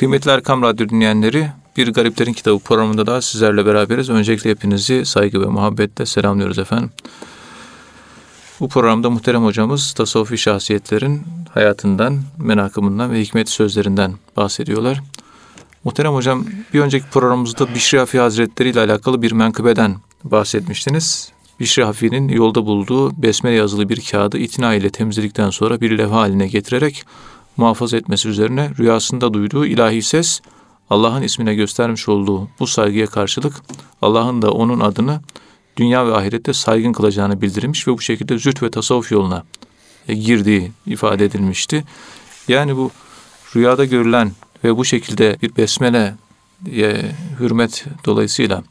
Kıymetli Erkam Radyo dinleyenleri, Bir Gariplerin Kitabı programında da sizlerle beraberiz. Öncelikle hepinizi saygı ve muhabbetle selamlıyoruz efendim. Bu programda muhterem hocamız tasavvufi şahsiyetlerin hayatından, menakımından ve hikmet sözlerinden bahsediyorlar. Muhterem hocam bir önceki programımızda Bişri Hafi Hazretleri ile alakalı bir menkıbeden bahsetmiştiniz. Bişri Hafi'nin yolda bulduğu besmele yazılı bir kağıdı itina ile temizledikten sonra bir levha haline getirerek muhafaza etmesi üzerine rüyasında duyduğu ilahi ses Allah'ın ismine göstermiş olduğu bu saygıya karşılık Allah'ın da onun adını dünya ve ahirette saygın kılacağını bildirmiş ve bu şekilde züht ve tasavvuf yoluna e, girdiği ifade edilmişti. Yani bu rüyada görülen ve bu şekilde bir besmele e, hürmet dolayısıyla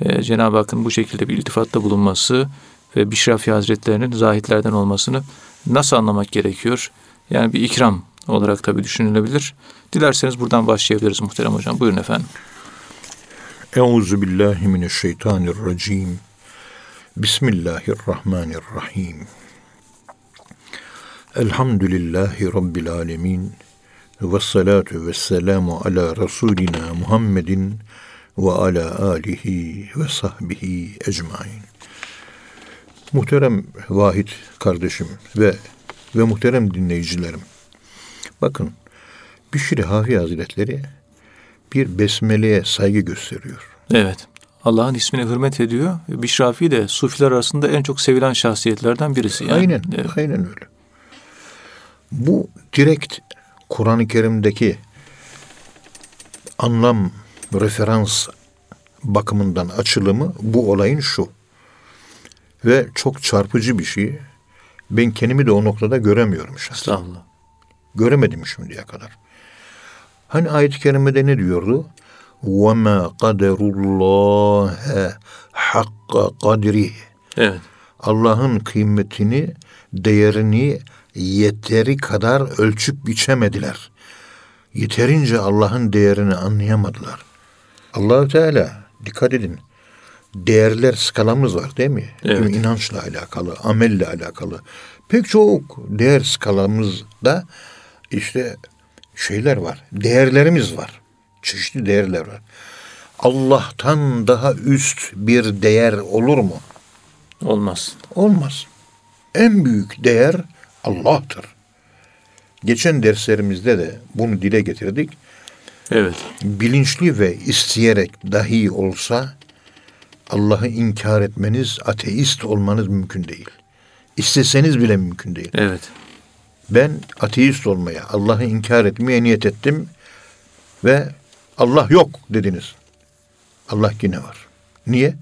e, Cenab-ı Hakk'ın bu şekilde bir iltifatta bulunması ve Bişrafi Hazretlerinin zahitlerden olmasını nasıl anlamak gerekiyor? Yani bir ikram olarak tabi düşünülebilir. Dilerseniz buradan başlayabiliriz muhterem hocam. Buyurun efendim. Euzu billahi mineşşeytanirracim. Bismillahirrahmanirrahim. Elhamdülillahi Rabbil alemin. Ve salatu ve selamu ala Resulina Muhammedin ve ala alihi ve sahbihi ecmain. Muhterem Vahid kardeşim ve ve muhterem dinleyicilerim. Bakın Bişri Hafi Hazretleri bir besmeleye saygı gösteriyor. Evet. Allah'ın ismine hürmet ediyor. Bişrafi de sufiler arasında en çok sevilen şahsiyetlerden birisi. Yani. Aynen, evet. aynen öyle. Bu direkt Kur'an-ı Kerim'deki anlam, referans bakımından açılımı bu olayın şu. Ve çok çarpıcı bir şey. Ben kendimi de o noktada göremiyorum şahsen. Estağfurullah. Göremedim şimdiye kadar. Hani ayet-i kerimede ne diyordu? وَمَا قَدَرُ اللّٰهَ حَقَّ قَدْرِهِ Evet. Allah'ın kıymetini, değerini yeteri kadar ölçüp biçemediler. Yeterince Allah'ın değerini anlayamadılar. allah Teala dikkat edin değerler skalamız var değil mi? Evet. İnançla alakalı, amelle alakalı. Pek çok değer skalamızda işte şeyler var. Değerlerimiz var. Çeşitli değerler var. Allah'tan daha üst bir değer olur mu? Olmaz. Olmaz. En büyük değer Allah'tır. Geçen derslerimizde de bunu dile getirdik. Evet. Bilinçli ve isteyerek dahi olsa Allah'ı inkar etmeniz, ateist olmanız mümkün değil. İsteseniz bile mümkün değil. Evet. Ben ateist olmaya, Allah'ı inkar etmeye niyet ettim ve Allah yok dediniz. Allah yine var. Niye?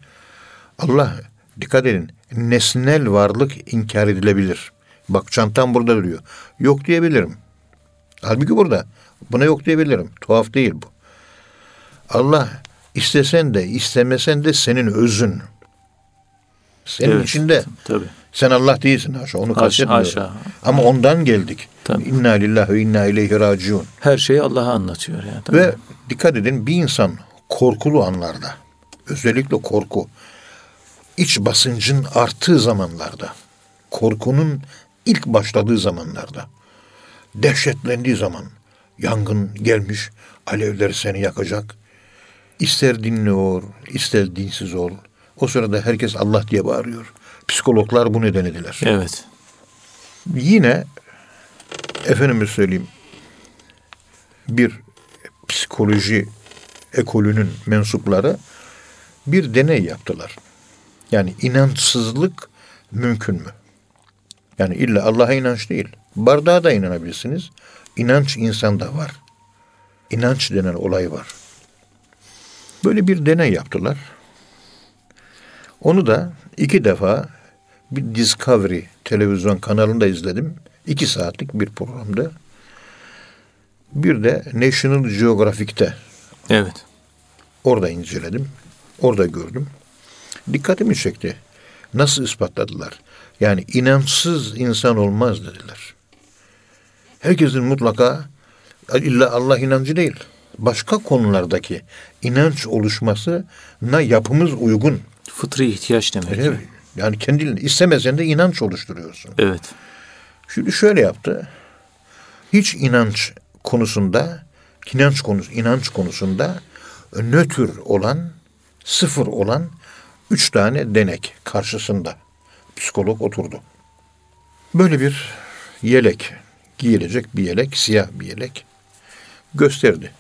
Allah dikkat edin nesnel varlık inkar edilebilir. Bak çantam burada duruyor. Yok diyebilirim. Halbuki burada. Buna yok diyebilirim. Tuhaf değil bu. Allah istesen de istemesen de senin özün. Senin evet, içinde. Tabii. Sen Allah değilsin haşa. Onu kastetmiyorum. Ama ondan geldik. Tabii. İnna lillahi ve inna ileyhi raciun. Her şeyi Allah'a anlatıyor yani. Tabii. Ve dikkat edin bir insan korkulu anlarda özellikle korku iç basıncın arttığı zamanlarda korkunun ilk başladığı zamanlarda dehşetlendiği zaman yangın gelmiş alevler seni yakacak ister dinli ol ister dinsiz ol o sırada herkes Allah diye bağırıyor Psikologlar bu nedenidiler. Evet. Yine efendime söyleyeyim bir psikoloji ekolünün mensupları bir deney yaptılar. Yani inançsızlık mümkün mü? Yani illa Allah'a inanç değil. Bardağa da inanabilirsiniz. İnanç insanda var. İnanç denen olay var. Böyle bir deney yaptılar. Onu da iki defa bir Discovery televizyon kanalında izledim. İki saatlik bir programda. Bir de National Geographic'te. Evet. Orada inceledim. Orada gördüm. Dikkatimi çekti. Nasıl ispatladılar? Yani inançsız insan olmaz dediler. Herkesin mutlaka illa Allah inancı değil. Başka konulardaki inanç oluşmasına yapımız uygun. Fıtri ihtiyaç demek. Evet. Yani kendini istemesen de inanç oluşturuyorsun. Evet. Şimdi şöyle yaptı. Hiç inanç konusunda inanç konusu inanç konusunda nötr olan, sıfır olan üç tane denek karşısında psikolog oturdu. Böyle bir yelek, giyilecek bir yelek, siyah bir yelek gösterdi.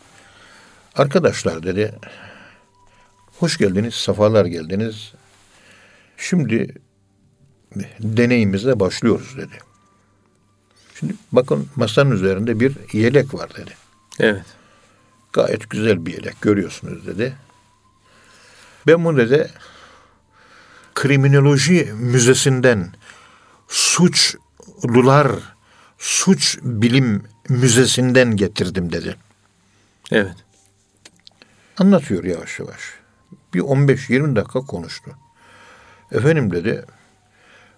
Arkadaşlar dedi, hoş geldiniz, safalar geldiniz. Şimdi deneyimize başlıyoruz dedi. Şimdi bakın masanın üzerinde bir yelek var dedi. Evet. Gayet güzel bir yelek görüyorsunuz dedi. Ben bunu dedi kriminoloji müzesinden suçlular suç bilim müzesinden getirdim dedi. Evet. Anlatıyor yavaş yavaş. Bir 15-20 dakika konuştu. Efendim dedi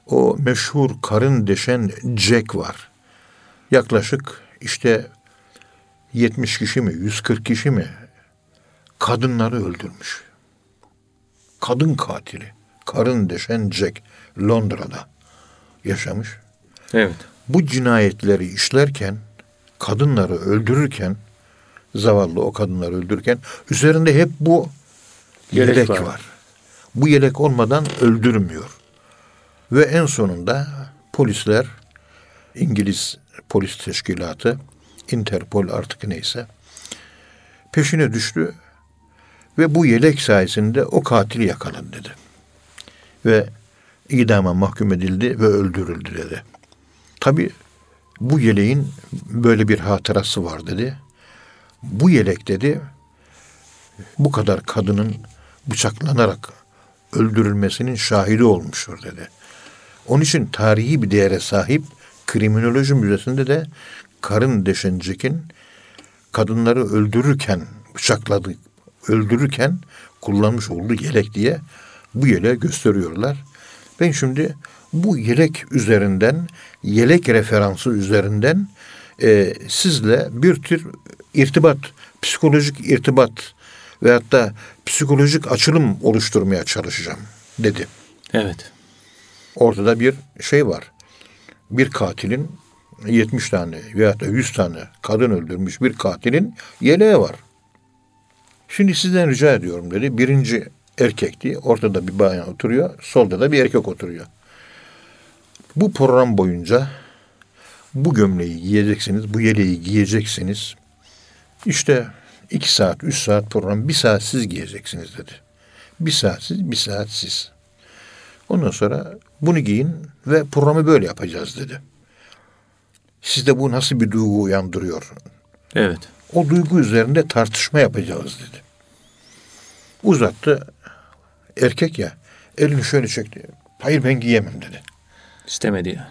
o meşhur karın deşen Jack var. Yaklaşık işte 70 kişi mi 140 kişi mi kadınları öldürmüş. Kadın katili. Karın deşen Jack Londra'da yaşamış. Evet. Bu cinayetleri işlerken kadınları öldürürken zavallı o kadınları öldürürken üzerinde hep bu Yelek yelek, var. var. Bu yelek olmadan öldürmüyor. Ve en sonunda polisler İngiliz polis teşkilatı Interpol artık neyse peşine düştü ve bu yelek sayesinde o katili yakaladı dedi. Ve idama mahkum edildi ve öldürüldü dedi. Tabi bu yeleğin böyle bir hatırası var dedi. Bu yelek dedi bu kadar kadının bıçaklanarak öldürülmesinin şahidi olmuştur dedi. Onun için tarihi bir değere sahip kriminoloji müzesinde de karın deşencekin kadınları öldürürken bıçakladı, öldürürken kullanmış olduğu yelek diye bu yeleği gösteriyorlar. Ben şimdi bu yelek üzerinden, yelek referansı üzerinden e, sizle bir tür irtibat, psikolojik irtibat veyahut da psikolojik açılım oluşturmaya çalışacağım dedi. Evet. Ortada bir şey var. Bir katilin 70 tane veyahut da 100 tane kadın öldürmüş bir katilin yeleği var. Şimdi sizden rica ediyorum dedi. Birinci erkekti. Ortada bir bayan oturuyor. Solda da bir erkek oturuyor. Bu program boyunca bu gömleği giyeceksiniz, bu yeleği giyeceksiniz. İşte iki saat, üç saat program, bir saat siz giyeceksiniz dedi. Bir saat siz, bir saat siz. Ondan sonra bunu giyin ve programı böyle yapacağız dedi. Sizde bu nasıl bir duygu uyandırıyor? Evet. O duygu üzerinde tartışma yapacağız dedi. Uzattı. Erkek ya elini şöyle çekti. Hayır ben giyemem dedi. İstemedi yani.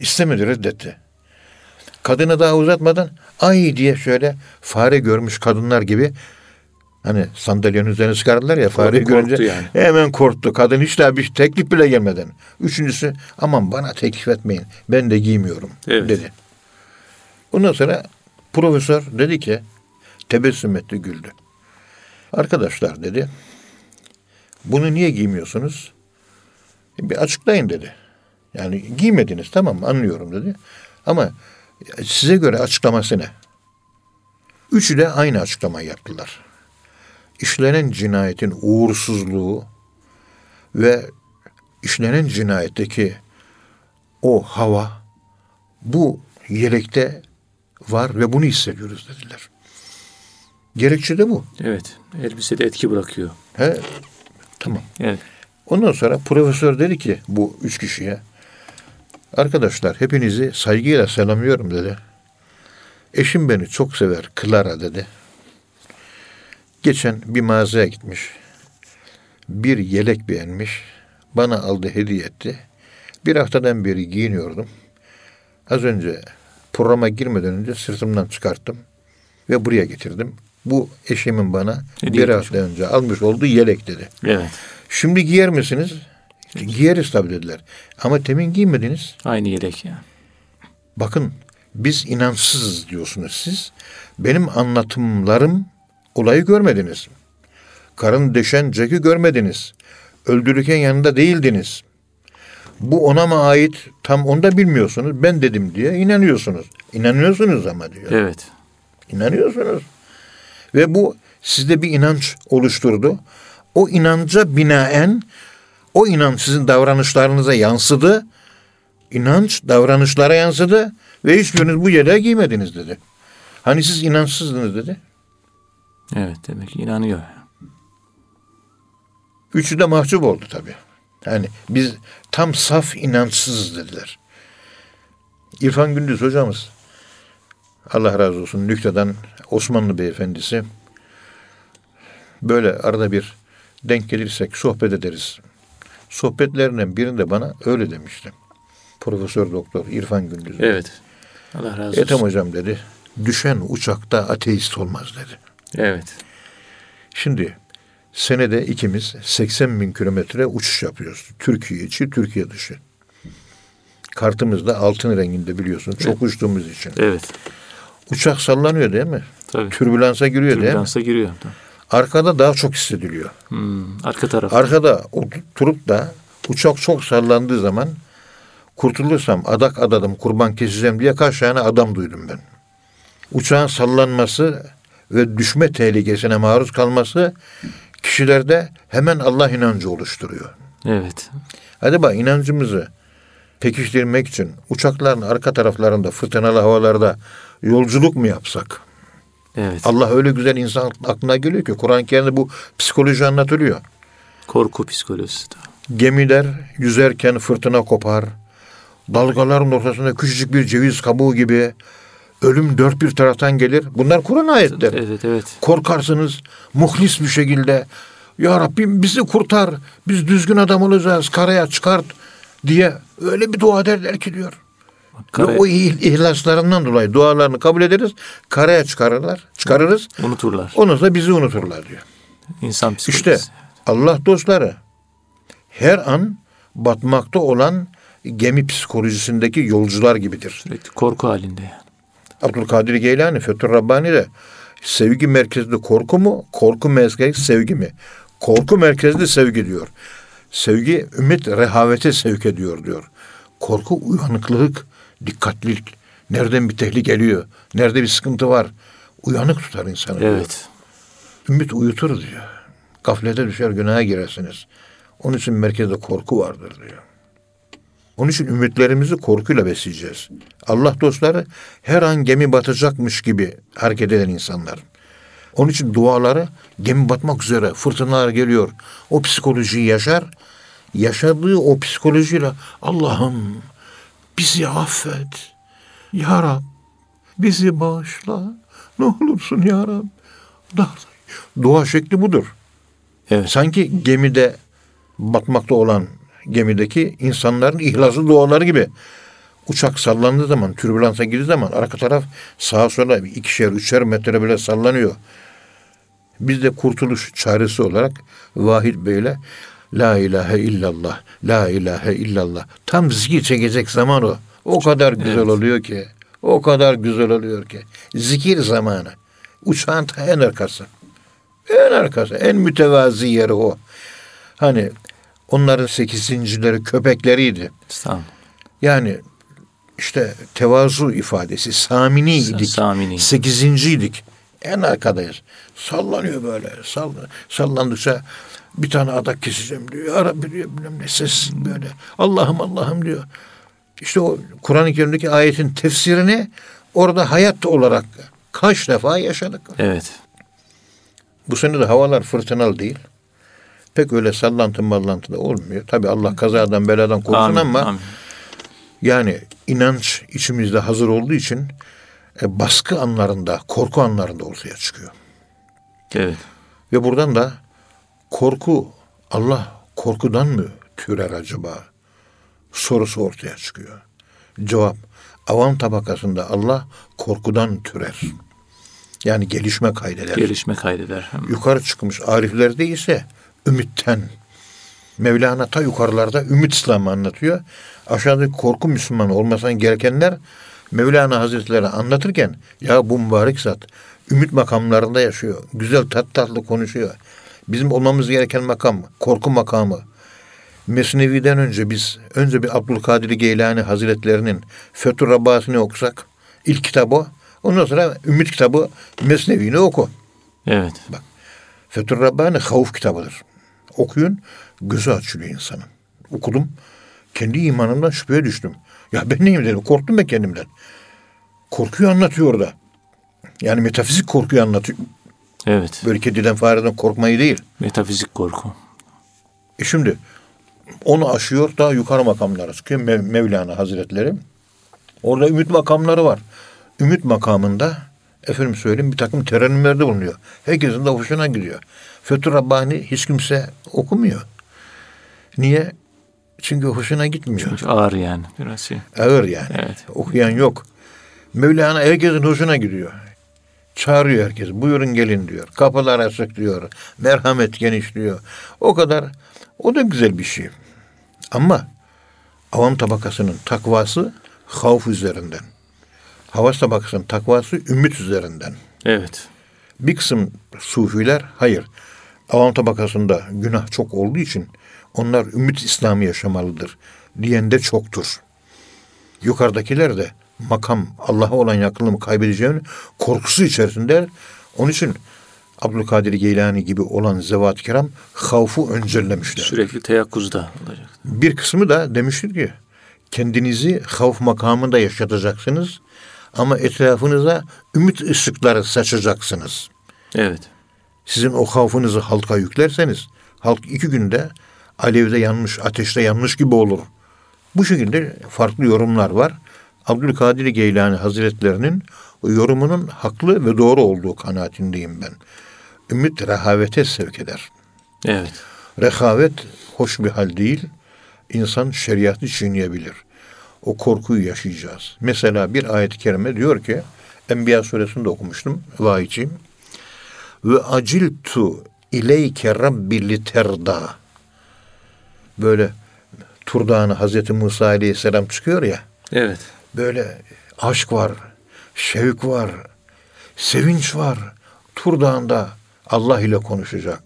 İstemedi reddetti. Kadına daha uzatmadan ay diye şöyle fare görmüş kadınlar gibi hani sandalyenin üzerine çıkardılar ya fare görünce yani. hemen korktu. Kadın hiç daha bir teklif bile gelmeden. Üçüncüsü aman bana teklif etmeyin ben de giymiyorum Evet. dedi. Ondan sonra profesör dedi ki tebessüm etti güldü. Arkadaşlar dedi bunu niye giymiyorsunuz? "E, Bir açıklayın dedi. Yani giymediniz tamam mı? anlıyorum dedi. Ama size göre açıklaması ne? Üçü de aynı açıklamayı yaptılar. İşlenen cinayetin uğursuzluğu ve işlenen cinayetteki o hava bu yelekte var ve bunu hissediyoruz dediler. Gerekçe de bu. Evet. Elbisede etki bırakıyor. He? Tamam. Evet. Ondan sonra profesör dedi ki bu üç kişiye arkadaşlar hepinizi saygıyla selamlıyorum dedi. Eşim beni çok sever Clara dedi. Geçen bir mağazaya gitmiş. Bir yelek beğenmiş. Bana aldı hediye etti. Bir haftadan beri giyiniyordum. Az önce programa girmeden önce sırtımdan çıkarttım. Ve buraya getirdim. Bu eşimin bana Hediye bir hafta önce almış olduğu yelek dedi. Evet. Şimdi giyer misiniz? Giyeriz tabii dediler. Ama temin giymediniz. Aynı yelek yani. Bakın biz inançsızız diyorsunuz siz. Benim anlatımlarım olayı görmediniz. Karın deşen Jack'i görmediniz. Öldürürken yanında değildiniz. Bu ona mı ait tam onu da bilmiyorsunuz. Ben dedim diye inanıyorsunuz. İnanıyorsunuz ama diyor. Evet. İnanıyorsunuz. Ve bu sizde bir inanç oluşturdu. O inanca binaen o inanç sizin davranışlarınıza yansıdı. İnanç davranışlara yansıdı ve hiçbiriniz bu yeleği giymediniz dedi. Hani siz inançsızdınız dedi. Evet demek ki inanıyor. Üçü de mahcup oldu tabii. Yani biz tam saf inançsızız dediler. İrfan Gündüz hocamız Allah razı olsun Nükte'den Osmanlı beyefendisi böyle arada bir denk gelirsek sohbet ederiz. Sohbetlerinden birinde bana öyle demişti. Profesör Doktor İrfan Gündüz. Evet. Allah razı olsun. Ethem hocam dedi. Düşen uçakta ateist olmaz dedi. Evet. Şimdi senede ikimiz 80 bin kilometre uçuş yapıyoruz. Türkiye içi, Türkiye dışı. Kartımız da altın renginde biliyorsun. Çok uçtuğumuz için. Evet. Uçak sallanıyor değil mi? Tabii. Türbülansa giriyor değil mi? Türbülansa giriyor. Tamam. Arkada daha çok hissediliyor. Hmm, arka taraf. Arkada oturup da uçak çok sallandığı zaman kurtulursam adak adadım kurban keseceğim diye kaç tane adam duydum ben. Uçağın sallanması ve düşme tehlikesine maruz kalması kişilerde hemen Allah inancı oluşturuyor. evet. Hadi bak inancımızı pekiştirmek için uçakların arka taraflarında fırtınalı havalarda yolculuk mu yapsak? Evet. Allah öyle güzel insan aklına geliyor ki Kur'an-ı Kerim'de bu psikoloji anlatılıyor. Korku psikolojisi. Tamam. Gemiler yüzerken fırtına kopar. Dalgaların ortasında küçücük bir ceviz kabuğu gibi ölüm dört bir taraftan gelir. Bunlar Kur'an ayetleri. Evet evet. Korkarsınız muhlis bir şekilde Ya Rabbim bizi kurtar. Biz düzgün adam olacağız. Karaya çıkart diye öyle bir dua ederler ki diyor. Kare- Ve o ih- ihlaslarından dolayı dualarını kabul ederiz. Karaya çıkarırlar. Çıkarırız. unuturlar. Ondan sonra bizi unuturlar diyor. İnsan psikolojisi. İşte Allah dostları her an batmakta olan gemi psikolojisindeki yolcular gibidir. Sürekli korku halinde yani. Abdülkadir Geylani, Fethur Rabbani de sevgi merkezli korku mu, korku merkezli sevgi mi? Korku merkezli sevgi diyor. Sevgi ümit rehavete sevk ediyor diyor. Korku uyanıklılık, dikkatlilik. Nereden bir tehlike geliyor? Nerede bir sıkıntı var? Uyanık tutar insanı. diyor. Evet. Ümit uyutur diyor. Gaflete düşer günaha girersiniz. Onun için merkezde korku vardır diyor. Onun için ümitlerimizi korkuyla besleyeceğiz. Allah dostları her an gemi batacakmış gibi hareket eden insanlar. Onun için duaları gemi batmak üzere fırtınalar geliyor. O psikolojiyi yaşar. Yaşadığı o psikolojiyle Allah'ım bizi affet. Ya Rab bizi bağışla. Ne olursun ya Rab. Dua şekli budur. Evet. Sanki gemide batmakta olan gemideki insanların ihlaslı duaları gibi. Uçak sallandığı zaman, türbülansa girdiği zaman arka taraf sağa sola ikişer, üçer metre bile sallanıyor. Biz de kurtuluş çaresi olarak Vahid Bey'le La ilahe illallah, la ilahe illallah. Tam zikir çekecek zaman o. O kadar güzel Evet. oluyor ki. O kadar güzel oluyor ki. Zikir zamanı. Uçağın en arkası. En arkası, en mütevazi yeri o. Hani onların sekizincileri köpekleriydi. Estağfurullah. Yani işte tevazu ifadesi, saminiydik. Samini. Sekizinciydik. En arkadayız. Sallanıyor böyle. Sall sallandıkça bir tane adak keseceğim diyor. Ya Rabbi diyor bilmem ne ses böyle. Allah'ım Allah'ım diyor. İşte o Kur'an-ı Kerim'deki ayetin tefsirini orada hayat olarak kaç defa yaşadık. Evet. Bu sene de havalar fırtınalı değil. Pek öyle sallantı mallantı da olmuyor. Tabi Allah kazadan beladan korusun Amin, ama amin. yani inanç içimizde hazır olduğu için e, baskı anlarında, korku anlarında ortaya çıkıyor. Evet. Ve buradan da korku, Allah korkudan mı türer acaba? Sorusu ortaya çıkıyor. Cevap, avam tabakasında Allah korkudan türer. Yani gelişme kaydeder. Gelişme kaydeder. yukarı çıkmış ariflerde ise ümitten. Mevlana ta yukarılarda ümit İslam'ı anlatıyor. Aşağıdaki korku Müslüman olmasan gerekenler Mevlana Hazretleri anlatırken ya bu mübarek zat ümit makamlarında yaşıyor. Güzel tat tatlı konuşuyor. Bizim olmamız gereken makam korku makamı. Mesnevi'den önce biz önce bir Abdülkadir Geylani Hazretlerinin Fethur Rabbasi'ni okusak ilk kitabı ondan sonra Ümit kitabı Mesnevi'ni oku. Evet. Bak. Fethur Rabbani havuf kitabıdır. Okuyun gözü açılıyor insanın. Okudum. Kendi imanımdan şüpheye düştüm. Ya ben neyim dedim. Korktum ben kendimden. Korkuyu anlatıyor orada. Yani metafizik korkuyu anlatıyor. Evet. Böyle kediden fareden korkmayı değil. Metafizik korku. E şimdi onu aşıyor daha yukarı makamlara çıkıyor Mev- Mevlana Hazretleri. Orada ümit makamları var. Ümit makamında efendim söyleyeyim bir takım terennümlerde bulunuyor. Herkesin de hoşuna gidiyor. Fethur Rabbani hiç kimse okumuyor. Niye? Çünkü hoşuna gitmiyor. Çünkü ağır yani biraz şey. Ağır yani. Evet. Okuyan yok. Mevlana herkesin hoşuna gidiyor. Çağırıyor herkes. Buyurun gelin diyor. Kapılar açık diyor. Merhamet geniş diyor. O kadar. O da güzel bir şey. Ama avam tabakasının takvası havf üzerinden. Havas tabakasının takvası ümit üzerinden. Evet. Bir kısım sufiler hayır. Avam tabakasında günah çok olduğu için onlar ümit İslam'ı yaşamalıdır diyen de çoktur. Yukarıdakiler de makam Allah'a olan yakınlığımı kaybedeceğinin korkusu içerisindeler. Onun için Abdülkadir Geylani gibi olan zevat kiram havfu öncellemişler. Sürekli teyakkuzda olacak. Bir kısmı da demiştir ki kendinizi havf makamında yaşatacaksınız ama etrafınıza ümit ışıkları saçacaksınız. Evet. Sizin o havfınızı halka yüklerseniz halk iki günde alevde yanmış, ateşte yanmış gibi olur. Bu şekilde farklı yorumlar var. Abdülkadir Geylani Hazretlerinin yorumunun haklı ve doğru olduğu kanaatindeyim ben. Ümit rehavete sevk eder. Evet. Rehavet hoş bir hal değil. İnsan şeriatı çiğneyebilir. O korkuyu yaşayacağız. Mesela bir ayet-i kerime diyor ki, Enbiya suresinde okumuştum, vahiyçiyim. Ve aciltu ileyke rabbi literda. Böyle Tur Dağı'na Hazreti Musa Aleyhisselam çıkıyor ya, Evet. Böyle aşk var, şevk var, sevinç var. Tur Dağı'nda Allah ile konuşacak.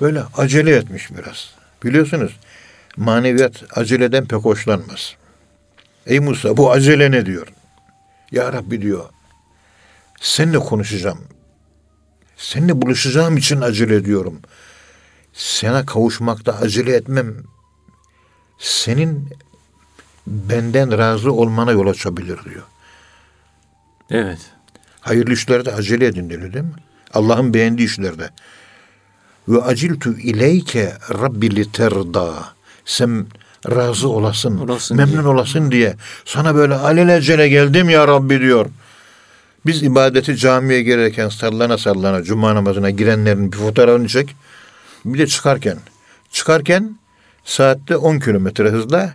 Böyle acele etmiş biraz. Biliyorsunuz maneviyat aceleden pek hoşlanmaz. Ey Musa bu acele ne diyor? Ya Rabbi diyor. Seninle konuşacağım. Seninle buluşacağım için acele ediyorum. Sana kavuşmakta acele etmem. Senin benden razı olmana yol açabilir diyor. Evet. Hayırlı işlerde acele edin diyor değil mi? Allah'ın beğendiği işlerde. Ve aciltu ileyke rabbi literda. Sen razı olasın, Olasın memnun diye. olasın diye. Sana böyle alelacele geldim ya Rabbi diyor. Biz ibadeti camiye girerken sallana sallana cuma namazına girenlerin bir fotoğrafını çek. Bir de çıkarken. Çıkarken saatte 10 kilometre hızla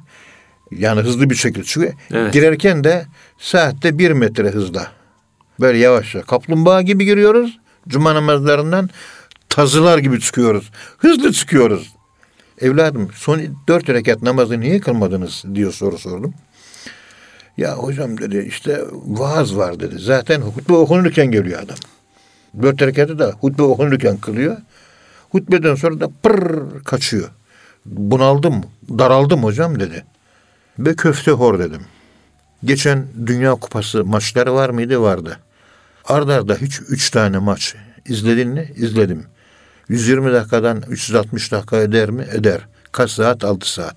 yani hızlı bir şekilde çıkıyor. Evet. Girerken de saatte 1 metre hızla. Böyle yavaşça kaplumbağa gibi giriyoruz. Cuma namazlarından tazılar gibi çıkıyoruz. Hızlı çıkıyoruz. Evladım son dört rekat namazı niye kılmadınız diyor soru sordum. Ya hocam dedi işte vaaz var dedi. Zaten hutbe okunurken geliyor adam. Dört rekatı da hutbe okunurken kılıyor. Hutbeden sonra da pırr kaçıyor. Bunaldım, daraldım hocam dedi. Ve köfte hor dedim. Geçen Dünya Kupası maçları var mıydı? Vardı. Arda arda hiç üç tane maç izledin mi? İzledim. 120 dakikadan 360 dakika eder mi? Eder. Kaç saat? 6 saat.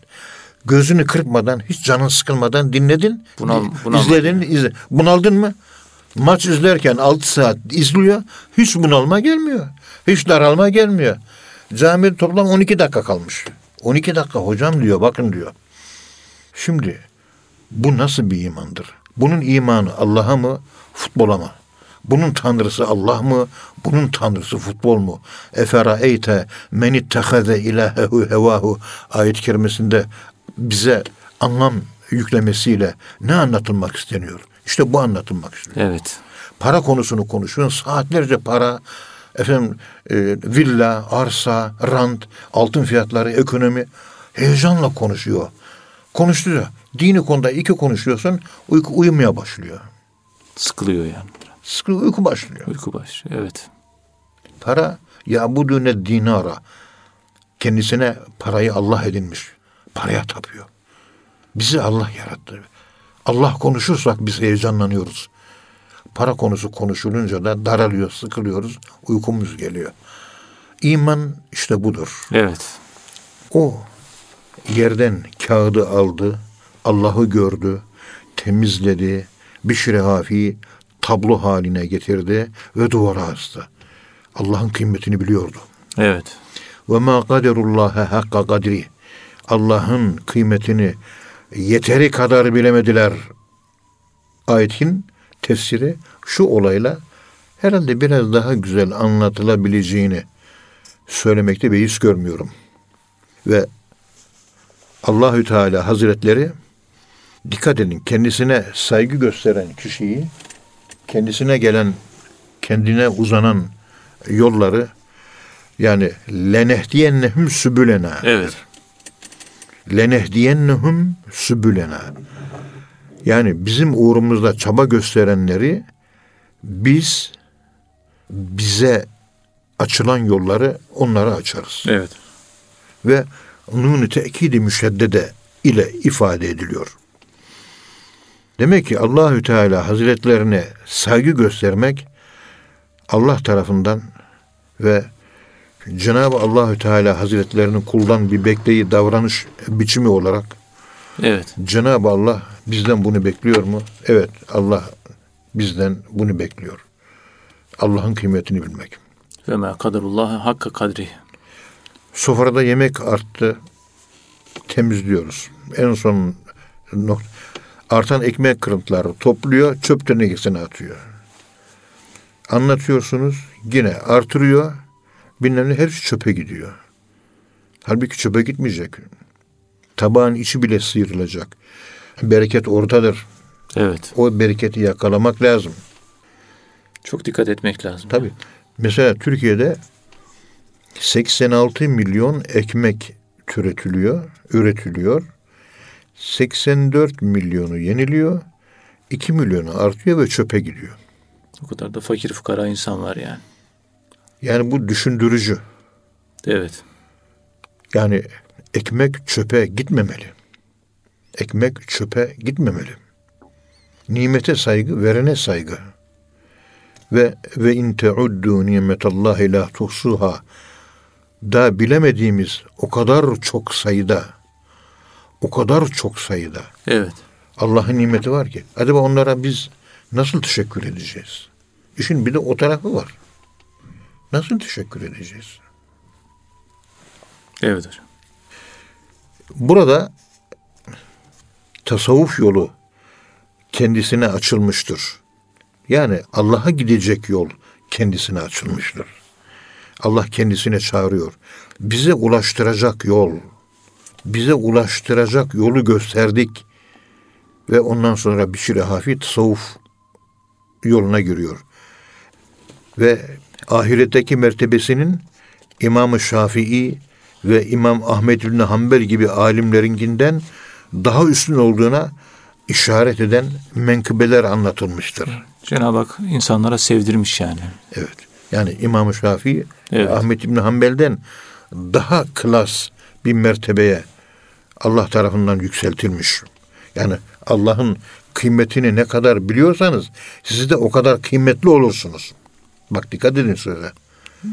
Gözünü kırpmadan, hiç canın sıkılmadan dinledin. Bunal- bunalmadın. izledin, izle. Bunaldın mı? Maç izlerken 6 saat izliyor. Hiç bunalma gelmiyor. Hiç daralma gelmiyor. Camide toplam 12 dakika kalmış. 12 dakika hocam diyor, bakın diyor. Şimdi bu nasıl bir imandır? Bunun imanı Allah'a mı, futbola mı? Bunun tanrısı Allah mı? Bunun tanrısı futbol mu? Efera eyte men ittehaze ilahehu hevahu ayet-i kerimesinde bize anlam yüklemesiyle ne anlatılmak isteniyor? İşte bu anlatılmak isteniyor. Evet. Para konusunu konuşuyorsun. Saatlerce para, efendim e, villa, arsa, rant, altın fiyatları, ekonomi heyecanla konuşuyor. Konuşturuyor. Dini konuda iki konuşuyorsun, uyku uyumaya başlıyor. Sıkılıyor yani. Sıkı uyku başlıyor. Uyku başlıyor. Evet. Para ya bu düğüne dinara. Kendisine parayı Allah edinmiş. Paraya tapıyor. Bizi Allah yarattı. Allah konuşursak biz heyecanlanıyoruz. para konusu konuşulunca da daralıyor, sıkılıyoruz, uykumuz geliyor. İman işte budur. Evet. O yerden kağıdı aldı, Allah'ı gördü, temizledi, bir hafi tablo haline getirdi ve duvara astı. Allah'ın kıymetini biliyordu. Evet. Ve ma kaderullaha hakka kadri. Allah'ın kıymetini yeteri kadar bilemediler. Ayetin tefsiri şu olayla herhalde biraz daha güzel anlatılabileceğini söylemekte beis görmüyorum. Ve Allahü Teala Hazretleri dikkat edin kendisine saygı gösteren kişiyi kendisine gelen kendine uzanan yolları yani lenehdiyennehum sübülena. Evet. Lenehdiyennehum sübülena. Yani bizim uğrumuzda çaba gösterenleri biz bize açılan yolları onlara açarız. Evet. Ve nun tekidi müşeddede ile ifade ediliyor. Demek ki Allahü Teala Hazretlerine saygı göstermek Allah tarafından ve Cenab-ı Allahü Teala Hazretlerinin kuldan bir bekleyi davranış biçimi olarak Evet. Cenab-ı Allah bizden bunu bekliyor mu? Evet, Allah bizden bunu bekliyor. Allah'ın kıymetini bilmek. Ve ma kaderullah hakka kadri. Sofrada yemek arttı. Temizliyoruz. En son nokta, artan ekmek kırıntıları topluyor, çöp tenekesine atıyor. Anlatıyorsunuz, yine artırıyor. Bilmem ne hepsi çöpe gidiyor. Halbuki çöpe gitmeyecek. Tabağın içi bile sıyrılacak. Bereket oradadır. Evet. O bereketi yakalamak lazım. Çok dikkat etmek lazım. Tabii. Mesela Türkiye'de 86 milyon ekmek türetiliyor, üretiliyor. 84 milyonu yeniliyor. 2 milyonu artıyor ve çöpe gidiyor. O kadar da fakir fukara insan var yani. Yani bu düşündürücü. Evet. Yani ekmek çöpe gitmemeli. Ekmek çöpe gitmemeli. Nimete saygı, verene saygı. Ve ve in teuddu nimetallahi la tuhsuha. Da bilemediğimiz o kadar çok sayıda, o kadar çok sayıda Evet. Allah'ın nimeti var ki. Acaba onlara biz nasıl teşekkür edeceğiz? İşin bir de o tarafı var. Nasıl teşekkür edeceğiz? Evet hocam. Burada tasavvuf yolu kendisine açılmıştır. Yani Allah'a gidecek yol kendisine açılmıştır. Allah kendisine çağırıyor. Bize ulaştıracak yol, bize ulaştıracak yolu gösterdik. Ve ondan sonra Bişir Hafi tasavvuf yoluna giriyor. Ve ahiretteki mertebesinin İmam-ı Şafii ve İmam Ahmed bin Hanbel gibi alimlerinkinden daha üstün olduğuna işaret eden menkıbeler anlatılmıştır. Cenab-ı Hak insanlara sevdirmiş yani. Evet. Yani İmam-ı Şafii Evet. Ahmet İbni Hanbel'den daha klas bir mertebeye Allah tarafından yükseltilmiş. Yani Allah'ın kıymetini ne kadar biliyorsanız siz de o kadar kıymetli olursunuz. Bak dikkat edin söze.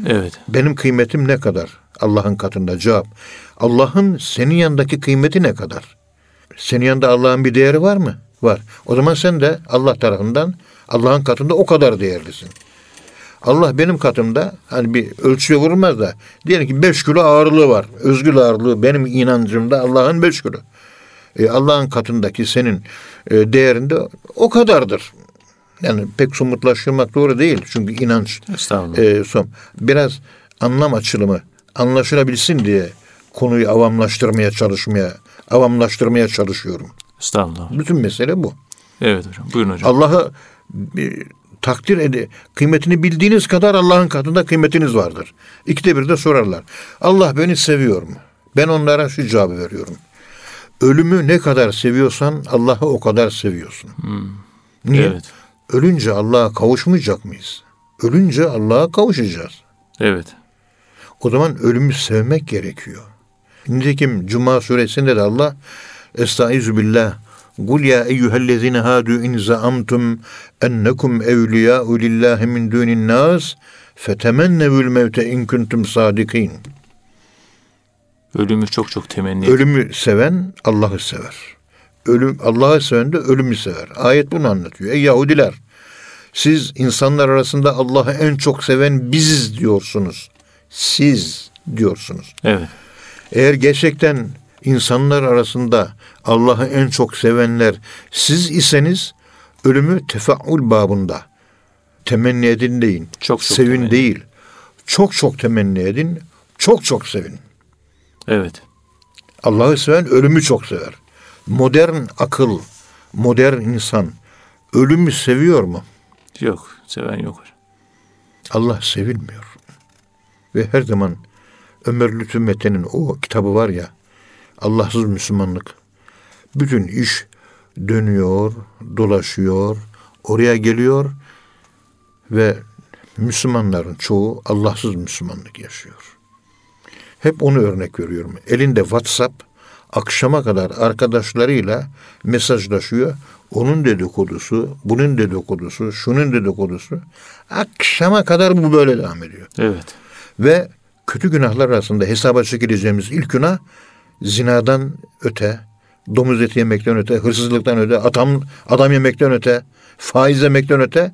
Evet. Benim kıymetim ne kadar? Allah'ın katında cevap. Allah'ın senin yanındaki kıymeti ne kadar? Senin yanında Allah'ın bir değeri var mı? Var. O zaman sen de Allah tarafından Allah'ın katında o kadar değerlisin. Allah benim katımda hani bir ölçüye vurulmaz da diyelim ki 5 kilo ağırlığı var. Özgül ağırlığı benim inancımda Allah'ın 5 kilo. E, Allah'ın katındaki senin e, değerinde o kadardır. Yani pek somutlaştırmak doğru değil. Çünkü inanç e, son. Biraz anlam açılımı anlaşılabilsin diye konuyu avamlaştırmaya çalışmaya, avamlaştırmaya çalışıyorum. Estağfurullah. Bütün mesele bu. Evet hocam. Buyurun hocam. Allah'ı e, takdir ede, kıymetini bildiğiniz kadar Allah'ın katında kıymetiniz vardır. İkide bir de sorarlar. Allah beni seviyor mu? Ben onlara şu cevabı veriyorum. Ölümü ne kadar seviyorsan Allah'ı o kadar seviyorsun. Niye? Evet. Ölünce Allah'a kavuşmayacak mıyız? Ölünce Allah'a kavuşacağız. Evet. O zaman ölümü sevmek gerekiyor. Nitekim Cuma suresinde de Allah Estaizu billah Kul ya eyyühellezine hadu in zaamtum ennekum evliyâ'u lillahi min dunin nas fetemennevül mevte in kuntum sadikin. Ölümü çok çok temenni edin. Ölümü seven Allah'ı sever. Ölüm Allah'ı seven de ölümü sever. Ayet bunu anlatıyor. Ey Yahudiler siz insanlar arasında Allah'ı en çok seven biziz diyorsunuz. Siz diyorsunuz. Evet. Eğer gerçekten insanlar arasında Allah'ı en çok sevenler siz iseniz ölümü tefaul babında temenni edin deyin. Çok çok sevin temenni. değil. Çok çok temenni edin. Çok çok sevin. Evet. Allah'ı seven ölümü çok sever. Modern akıl, modern insan ölümü seviyor mu? Yok. Seven yok. Allah sevilmiyor. Ve her zaman Ömer Lütfü Mete'nin o kitabı var ya, Allahsız Müslümanlık. Bütün iş dönüyor, dolaşıyor, oraya geliyor ve Müslümanların çoğu Allahsız Müslümanlık yaşıyor. Hep onu örnek veriyorum. Elinde WhatsApp akşama kadar arkadaşlarıyla mesajlaşıyor. Onun dedikodusu, bunun dedikodusu, şunun dedikodusu. Akşama kadar bu böyle devam ediyor. Evet. Ve kötü günahlar arasında hesaba çekileceğimiz ilk günah zinadan öte, domuz eti yemekten öte, hırsızlıktan öte, adam, adam yemekten öte, faiz yemekten öte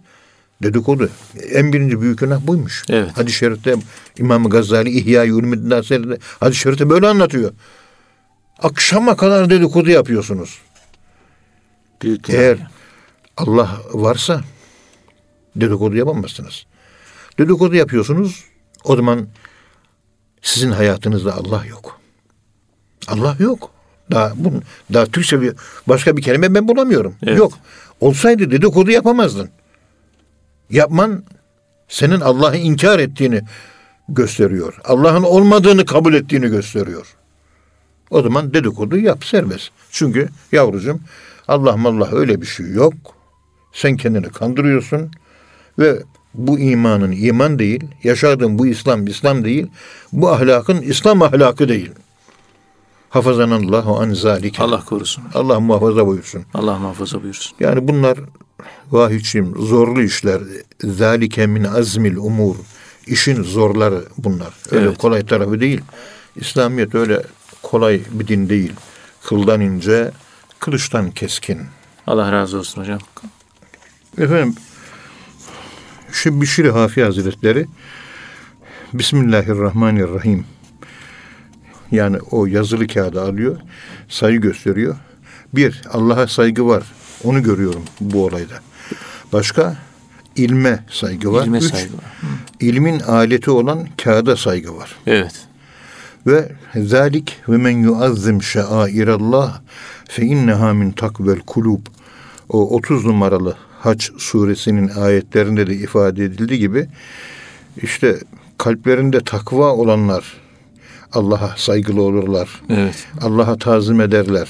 dedikodu. En birinci büyük günah buymuş. Evet. Hadis-i Şerif'te İmam Gazali İhya-i Ulumuddin Hazretleri Hadis-i Şerif'te böyle anlatıyor. Akşama kadar dedikodu yapıyorsunuz. Büyük günah. Eğer Allah varsa dedikodu yapamazsınız. Dedikodu yapıyorsunuz o zaman sizin hayatınızda Allah yok. Allah yok. Daha bunun daha Türkçe bir başka bir kelime ben bulamıyorum. Evet. Yok. Olsaydı dedikodu yapamazdın. Yapman senin Allah'ı inkar ettiğini gösteriyor. Allah'ın olmadığını kabul ettiğini gösteriyor. O zaman dedikodu yap serbest. Çünkü yavrucuğum Allah mallah öyle bir şey yok. Sen kendini kandırıyorsun ve bu imanın iman değil, yaşadığın bu İslam İslam değil, bu ahlakın İslam ahlakı değil. Hafazanallahu an zalike. Allah, korusun. Allah muhafaza buyursun. Allah muhafaza buyursun. Yani bunlar vahiyçim zorlu işler. Zalike min azmil umur. İşin zorları bunlar. Öyle Evet. kolay tarafı değil. İslamiyet öyle kolay bir din değil. Kıldan ince, kılıçtan keskin. Allah razı olsun hocam. Efendim şu Bişir Hafi Hazretleri Bismillahirrahmanirrahim yani o yazılı kağıda alıyor sayı gösteriyor. Bir Allah'a saygı var. Onu görüyorum bu olayda. Başka ilme saygı var. İlme Üç, saygı var. ilmin aleti olan kağıda saygı var. Evet. Ve zalik ve men yuazzim şairallah fe inneha min takvel kulub. O 30 numaralı Haç suresinin ayetlerinde de ifade edildiği gibi işte kalplerinde takva olanlar Allah'a saygılı olurlar. Evet. Allah'a tazim ederler.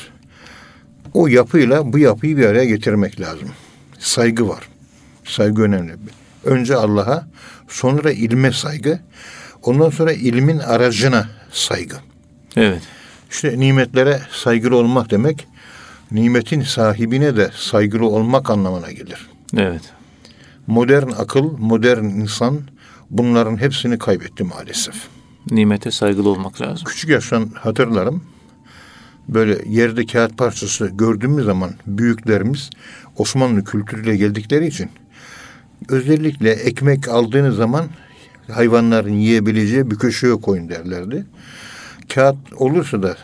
O yapıyla bu yapıyı bir araya getirmek lazım. Saygı var. Saygı önemli. Önce Allah'a, sonra ilme saygı, ondan sonra ilmin aracına saygı. Evet. İşte nimetlere saygılı olmak demek, nimetin sahibine de saygılı olmak anlamına gelir. Evet. Modern akıl, modern insan bunların hepsini kaybetti maalesef. Nimete saygılı olmak lazım. Küçük yaştan hatırlarım. Böyle yerde kağıt parçası gördüğümüz zaman büyüklerimiz Osmanlı kültürüyle geldikleri için özellikle ekmek aldığınız zaman hayvanların yiyebileceği bir köşeye koyun derlerdi. Kağıt olursa da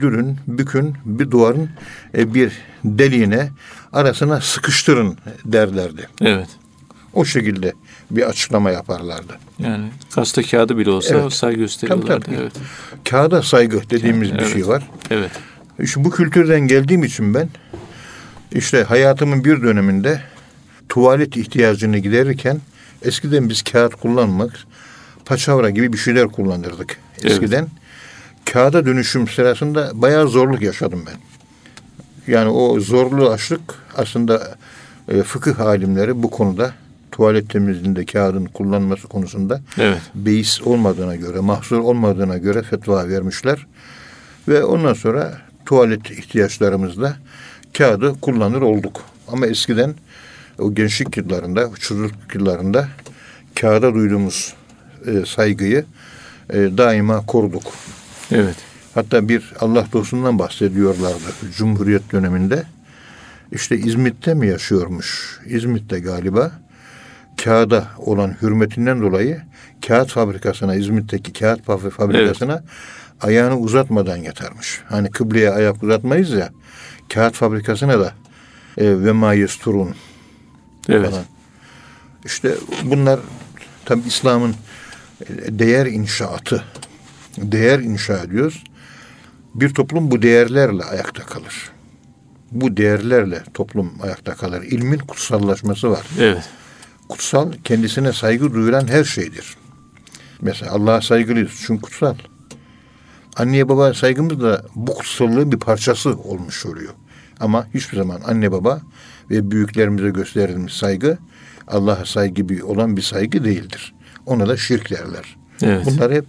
dürün, bükün, bir duvarın e, bir deliğine arasına sıkıştırın derlerdi. Evet. O şekilde bir açıklama yaparlardı. Yani gazete kağıdı bile olsa Evet. saygı gösteriyorlardı. Tabii, tabii. Evet. Kağıda saygı dediğimiz bir Evet. şey var. Evet. İşte bu kültürden geldiğim için ben işte hayatımın bir döneminde tuvalet ihtiyacını giderirken eskiden biz kağıt kullanmak paçavra gibi bir şeyler kullanırdık Evet. eskiden. Kağıda dönüşüm sırasında bayağı zorluk yaşadım ben. Yani o zorluğu aştık aslında e, fıkıh alimleri bu konuda tuvalet temizliğinde kağıdın kullanılması konusunda Evet. beis olmadığına göre, mahsur olmadığına göre fetva vermişler. Ve ondan sonra tuvalet ihtiyaçlarımızda kağıdı kullanır olduk. Ama eskiden o gençlik yıllarında, çocukluk yıllarında kağıda duyduğumuz e, saygıyı e, daima koruduk. Evet. Hatta bir Allah dostundan bahsediyorlardı Cumhuriyet döneminde. İşte İzmit'te mi yaşıyormuş? İzmit'te galiba. Kağıda olan hürmetinden dolayı kağıt fabrikasına, İzmit'teki kağıt fabri- fabrikasına ayağını uzatmadan yatarmış. Hani kıbleye ayak uzatmayız ya. Kağıt fabrikasına da e, ve mayesturun Evet. falan. İşte bunlar tabi İslam'ın e, değer inşaatı. Değer inşa ediyoruz. Bir toplum bu değerlerle ayakta kalır. Bu değerlerle toplum ayakta kalır. İlmin kutsallaşması var. Evet. Kutsal kendisine saygı duyulan her şeydir. Mesela Allah'a saygılıyız çünkü kutsal. Anneye baba saygımız da bu kutsallığın bir parçası olmuş oluyor. Ama hiçbir zaman anne baba ve büyüklerimize gösterdiğimiz saygı Allah'a saygı bir olan bir saygı değildir. Ona da şirk derler. Evet. Bunlar hep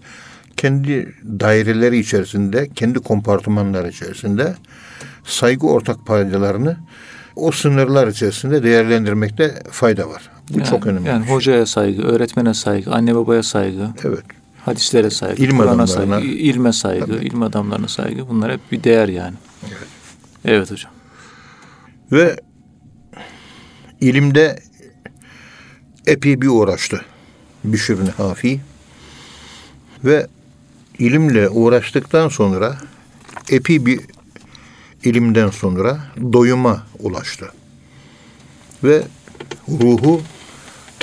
kendi daireleri içerisinde, kendi kompartımanları içerisinde saygı ortak paydalarını o sınırlar içerisinde değerlendirmekte fayda var. Bu Yani- çok önemli. Yani şey. hocaya saygı, öğretmene saygı, anne babaya saygı, Evet. hadislere saygı, İlim Kur'an'a adamlarına. saygı, ilme saygı, Tabii. ilim adamlarına saygı. Bunlar hep bir değer yani. Evet. Evet hocam. Ve ilimde epey bir uğraştı. Bişir bin Hafi. Ve ilimle uğraştıktan sonra epey bir ilimden sonra doyuma ulaştı. Ve ruhu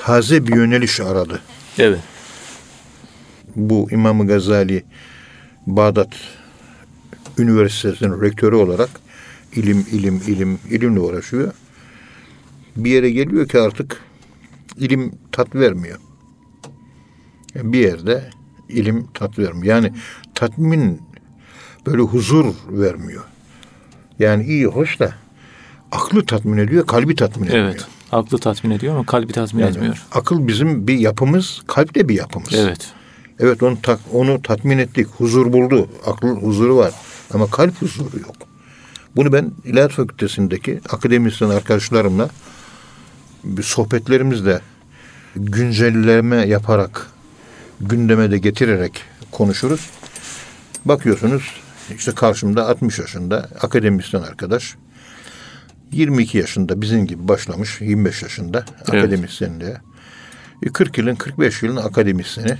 taze bir yöneliş aradı. Evet. bu İmam Gazali Bağdat Üniversitesi'nin rektörü olarak ilim, ilim, ilim, ilimle uğraşıyor. Bir yere geliyor ki artık ilim tat vermiyor. Yani bir yerde ilim tat vermiyor. Yani tatmin böyle huzur vermiyor. Yani iyi hoş da aklı tatmin ediyor, kalbi tatmin etmiyor. Evet. Aklı tatmin ediyor ama kalbi tatmin Yani etmiyor. akıl bizim bir yapımız, kalp de bir yapımız. Evet. Evet onu tak, onu tatmin ettik. Huzur buldu. Aklın huzuru var. Ama kalp huzuru yok. Bunu ben İlahiyat Fakültesindeki akademisyen arkadaşlarımla bir sohbetlerimizde güncelleme yaparak gündeme de getirerek konuşuruz. Bakıyorsunuz işte karşımda 60 yaşında akademisyen arkadaş 22 yaşında bizim gibi başlamış 25 yaşında akademisyenliğe. E, 40 yılın 45 yılın akademisyeni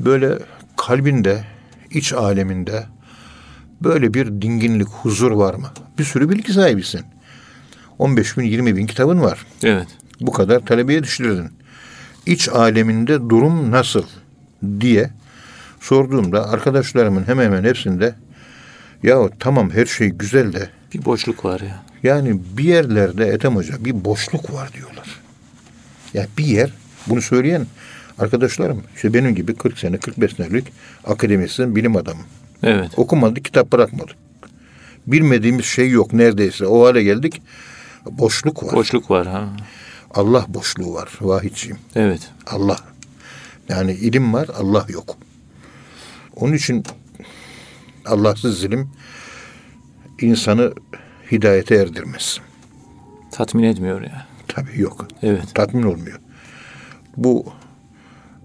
böyle kalbinde, iç aleminde böyle bir dinginlik, huzur var mı? Bir sürü bilgi sahibisin. 15 bin, 20 bin kitabın var. Evet. Bu kadar talebeye yetiştirdin. İç aleminde durum nasıl diye sorduğumda arkadaşlarımın hemen hemen hepsinde ya tamam her şey güzel de Bir boşluk var ya. Yani bir yerlerde Ethem Hoca bir boşluk var diyorlar. Ya bir yer bunu söyleyen arkadaşlarım işte benim gibi 40 sene 45 senelik akademisyen bilim adamı. Evet. Okumadık kitap bırakmadık. Bilmediğimiz şey yok neredeyse. O hale geldik. Boşluk var. Boşluk var ha. Allah boşluğu var vahidciğim. Evet. Allah. Yani ilim var Allah yok. Onun için Allahsız ilim insanı hidayete erdirmez. Tatmin etmiyor ya. Tabii yok. Evet. Tatmin olmuyor. Bu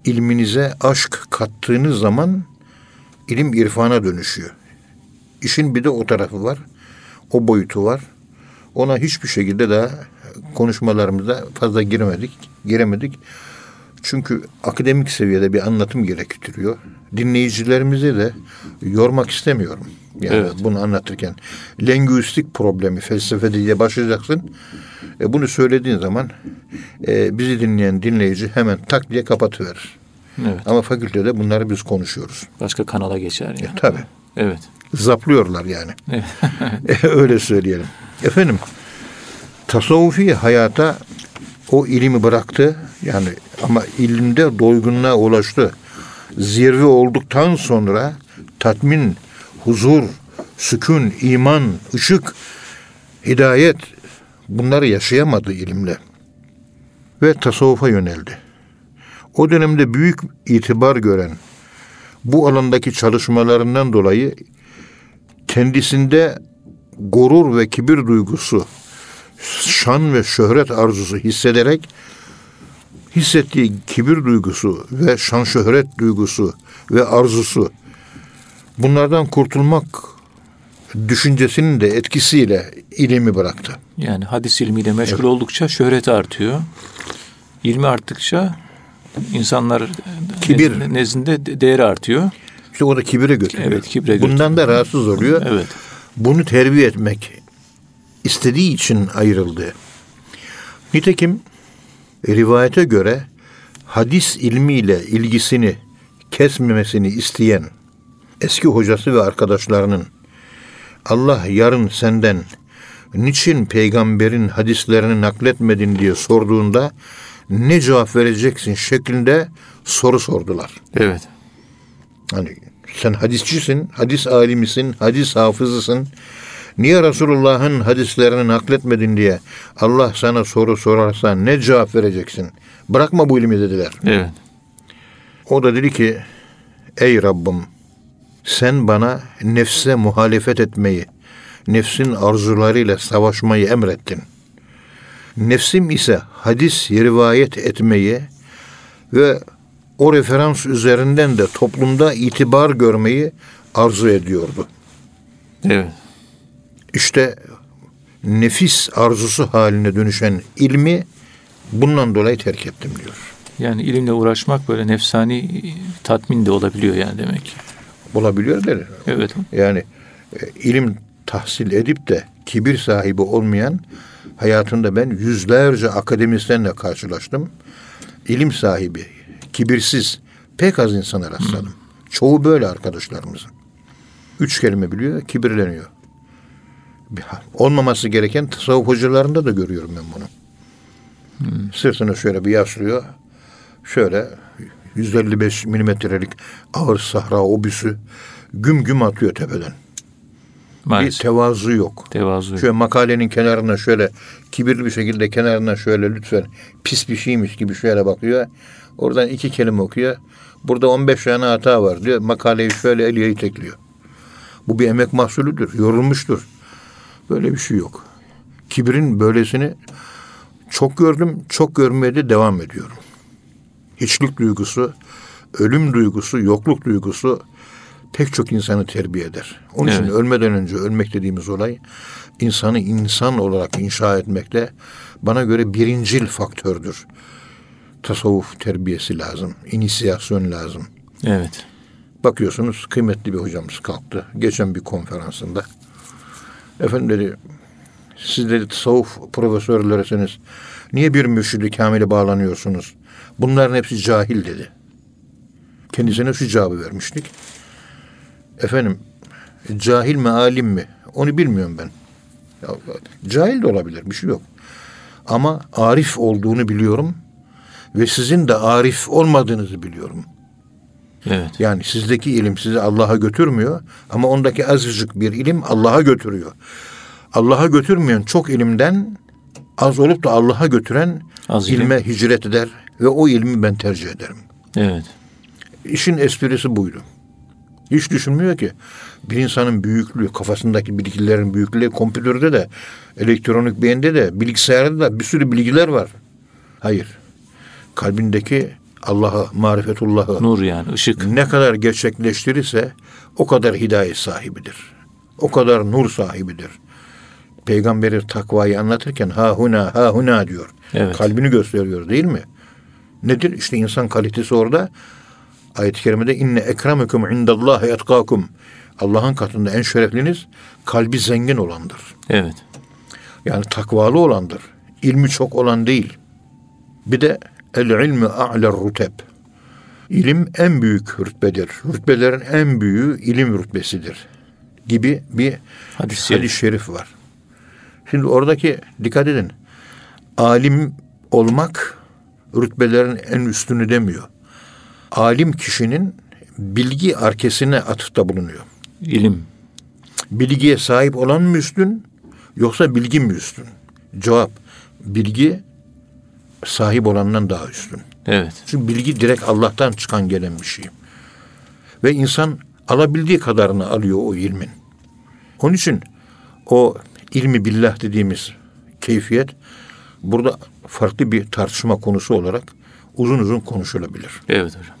ilminize aşk kattığınız zaman ilim irfana dönüşüyor. İşin bir de o tarafı var. O boyutu var. Ona hiçbir şekilde daha konuşmalarımızda fazla giremedik. Giremedik. Çünkü akademik seviyede bir anlatım gerektiriyor. Dinleyicilerimizi de yormak istemiyorum. Yani Evet. bunu anlatırken. Lingüistik problemi felsefe diye başlayacaksın. E, bunu söylediğin zaman e, bizi dinleyen dinleyici hemen tak diye kapatıverir. Evet. Ama fakültede bunları biz konuşuyoruz. Başka kanala geçer ya. Tabii. Evet. Zaplıyorlar yani. Evet. Öyle söyleyelim. Efendim tasavvufi hayata o ilimi bıraktı. Yani ama ilimde doygunluğa ulaştı. Zirve olduktan sonra tatmin, huzur, sükun, iman, ışık, hidayet bunları yaşayamadı ilimle. Ve tasavvufa yöneldi. O dönemde büyük itibar gören bu alandaki çalışmalarından dolayı kendisinde gurur ve kibir duygusu, şan ve şöhret arzusu hissederek hissettiği kibir duygusu ve şan şöhret duygusu ve arzusu bunlardan kurtulmak düşüncesinin de etkisiyle ilimi bıraktı. Yani hadis ilmiyle meşgul oldukça şöhreti artıyor. İlmi arttıkça insanlar Kibir. nez- nezdinde de- değeri artıyor. İşte o da kibire götürüyor. Evet, kibre Bundan da rahatsız oluyor. Evet. Bunu terbiye etmek istediği için ayrıldı. Nitekim rivayete göre hadis ilmiyle ilgisini kesmemesini isteyen eski hocası ve arkadaşlarının Allah yarın senden niçin peygamberin hadislerini nakletmedin diye sorduğunda ne cevap vereceksin şeklinde soru sordular. Evet. Hani sen hadisçisin, hadis alimisin, hadis hafızısın. Niye Resulullah'ın hadislerini nakletmedin diye Allah sana soru sorarsa ne cevap vereceksin? Bırakma bu ilmi dediler. Evet. O da dedi ki ey Rabbim sen bana nefse muhalefet etmeyi, nefsin arzularıyla savaşmayı emrettin. Nefsim ise hadis rivayet etmeyi ve o referans üzerinden de toplumda itibar görmeyi arzu ediyordu. Evet. İşte nefis arzusu haline dönüşen ilmi bundan dolayı terk ettim diyor. Yani ilimle uğraşmak böyle nefsani tatmin de olabiliyor yani demek ki. Olabiliyor der. Evet. Yani e, ilim tahsil edip de kibir sahibi olmayan hayatında ben yüzlerce akademisyenle karşılaştım. İlim sahibi, kibirsiz pek az insana rastladım. Çoğu böyle arkadaşlarımızın. Üç kelime biliyor, kibirleniyor. Bir- Olmaması gereken tasavvuf hocalarında da görüyorum ben bunu. Sırtını şöyle bir yaslıyor. Şöyle 155 milimetrelik ağır sahra obüsü güm güm atıyor tepeden. Bir Maalesef. tevazu yok. Tevazu. yok. Şöyle makalenin kenarına şöyle kibirli bir şekilde kenarına şöyle lütfen pis bir şeymiş gibi şöyle bakıyor. Oradan iki kelime okuyor. Burada 15 tane hata var diyor. Makaleyi şöyle eliye itekliyor. Bu bir emek mahsulüdür. Yorulmuştur. Böyle bir şey yok. Kibrin böylesini çok gördüm, çok görmeye de devam ediyorum. Hiçlik duygusu, ölüm duygusu, yokluk duygusu pek çok insanı terbiye eder. Onun için Evet. ölmeden önce ölmek dediğimiz olay insanı insan olarak inşa etmekte bana göre birincil faktördür. Tasavvuf terbiyesi lazım, inisiyasyon lazım. Evet. Bakıyorsunuz kıymetli bir hocamız kalktı. Geçen bir konferansında. Efendim dedi, siz dedi tasavvuf profesörlerisiniz. Niye bir mürşidi kamile bağlanıyorsunuz? Bunların hepsi cahil dedi. Kendisine şu cevabı vermiştik. Efendim, cahil mi alim mi? Onu bilmiyorum ben. Ya, cahil de olabilir, bir şey yok. Ama arif olduğunu biliyorum ve sizin de arif olmadığınızı biliyorum. Evet. Yani sizdeki ilim sizi Allah'a götürmüyor ama ondaki azıcık bir ilim Allah'a götürüyor. Allah'a götürmeyen çok ilimden az olup da Allah'a götüren Az ilim. ilme hicret eder ve o ilmi ben tercih ederim. Evet. İşin esprisi buydu. Hiç düşünmüyor ki bir insanın büyüklüğü, kafasındaki bilgilerin büyüklüğü, kompütörde de, elektronik beyinde de, bilgisayarda da bir sürü bilgiler var. Hayır. Kalbindeki Allah'ı, marifetullah'ı, Nur yani ışık. ne kadar gerçekleştirirse o kadar hidayet sahibidir. O kadar nur sahibidir. Peygamberi takvayı anlatırken ha huna ha huna diyor. Evet. Kalbini gösteriyor değil mi? Nedir? İşte insan kalitesi orada. Ayet-i kerimede inne ekremekum indallahi etkakum. Allah'ın katında en şerefliniz kalbi zengin olandır. Evet. Yani takvalı olandır. İlmi çok olan değil. Bir de el ilmi a'ler ruteb. İlim en büyük rütbedir. Rütbelerin en büyüğü ilim rütbesidir. Gibi bir Hadis-i şerif. şerif var. Şimdi oradaki dikkat edin. Alim olmak rütbelerin en üstünü demiyor. Alim kişinin bilgi arkesine atıfta bulunuyor. İlim. Bilgiye sahip olan mı üstün yoksa bilgi mi üstün? Cevap bilgi sahip olandan daha üstün. Evet. Çünkü bilgi direkt Allah'tan çıkan gelen bir şey. Ve insan alabildiği kadarını alıyor o ilmin. Onun için o ilmi billah dediğimiz keyfiyet burada farklı bir tartışma konusu olarak uzun uzun konuşulabilir. Evet hocam.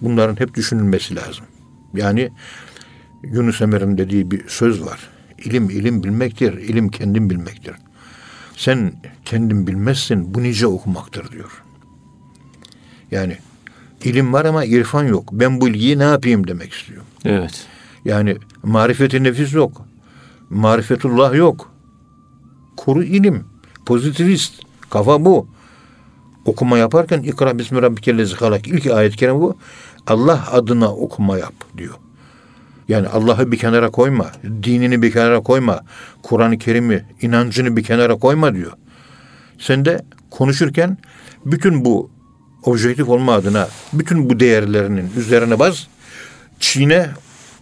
Bunların hep düşünülmesi lazım. Yani Yunus Emre'nin dediği bir söz var. İlim ilim bilmektir, ilim kendin bilmektir. Sen kendin bilmezsin, bu nice okumaktır diyor. Yani ilim var ama irfan yok. Ben bu ilgiyi ne yapayım demek istiyor. Evet. Yani marifeti nefis yok. Marifetullah yok. Kuru ilim. Pozitivist. Kafa bu. Okuma yaparken ikra bismi rabbikellezi halak. İlk ayet-i kerime bu. Allah adına okuma yap diyor. Yani Allah'ı bir kenara koyma. Dinini bir kenara koyma. Kur'an-ı Kerim'i, inancını bir kenara koyma diyor. Sen de konuşurken bütün bu objektif olma adına bütün bu değerlerinin üzerine bas. Çiğne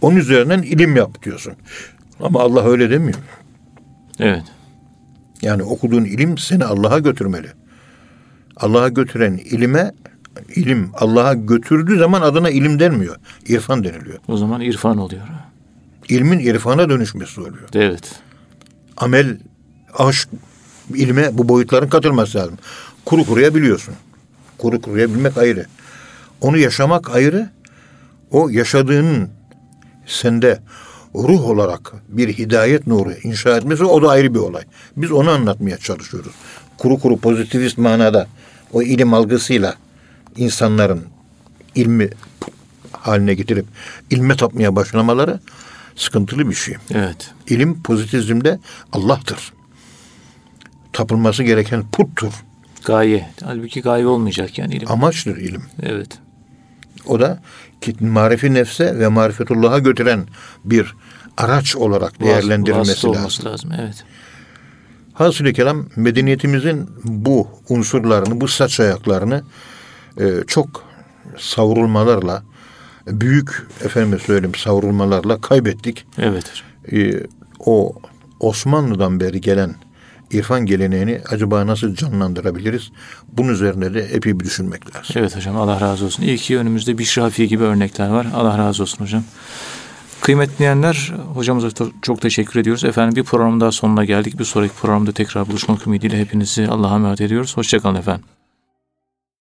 onun üzerinden ilim yap diyorsun. Ama Allah öyle demiyor. Evet. Yani okuduğun ilim seni Allah'a götürmeli. Allah'a götüren ilime ilim Allah'a götürdüğü zaman adına ilim denmiyor. İrfan deniliyor. O zaman irfan oluyor. İlmin irfana dönüşmesi oluyor. Evet. Amel, aşk, ilme bu boyutların katılması lazım. Kuru kuruya biliyorsun. Kuru kuruya bilmek ayrı. Onu yaşamak ayrı. O yaşadığının sende ruh olarak bir hidayet nuru inşa etmesi o da ayrı bir olay. Biz onu anlatmaya çalışıyoruz. Kuru kuru pozitivist manada o ilim algısıyla insanların ilmi haline getirip ilme tapmaya başlamaları sıkıntılı bir şey. Evet. İlim pozitivizmde Allah'tır. Tapılması gereken puttur. Gaye. Halbuki gaye olmayacak yani ilim. Amaçtır ilim. Evet. O da marifi nefse ve marifetullah'a götüren bir araç olarak değerlendirilmesi Vasıta lazım. olması lazım. Evet. Hasılı kelam medeniyetimizin bu unsurlarını, bu saç ayaklarını e, çok savrulmalarla, büyük efendime söyleyeyim savrulmalarla kaybettik. Evet. E, o Osmanlı'dan beri gelen irfan geleneğini acaba nasıl canlandırabiliriz? Bunun üzerine de epey bir düşünmek lazım. Evet hocam Allah razı olsun. İyi ki önümüzde Bişri Hafi gibi örnekler var. Allah razı olsun hocam. Kıymetli dinleyenler hocamıza çok teşekkür ediyoruz. Efendim bir program daha sonuna geldik. Bir sonraki programda tekrar buluşmak ümidiyle hepinizi Allah'a emanet ediyoruz. Hoşçakalın efendim.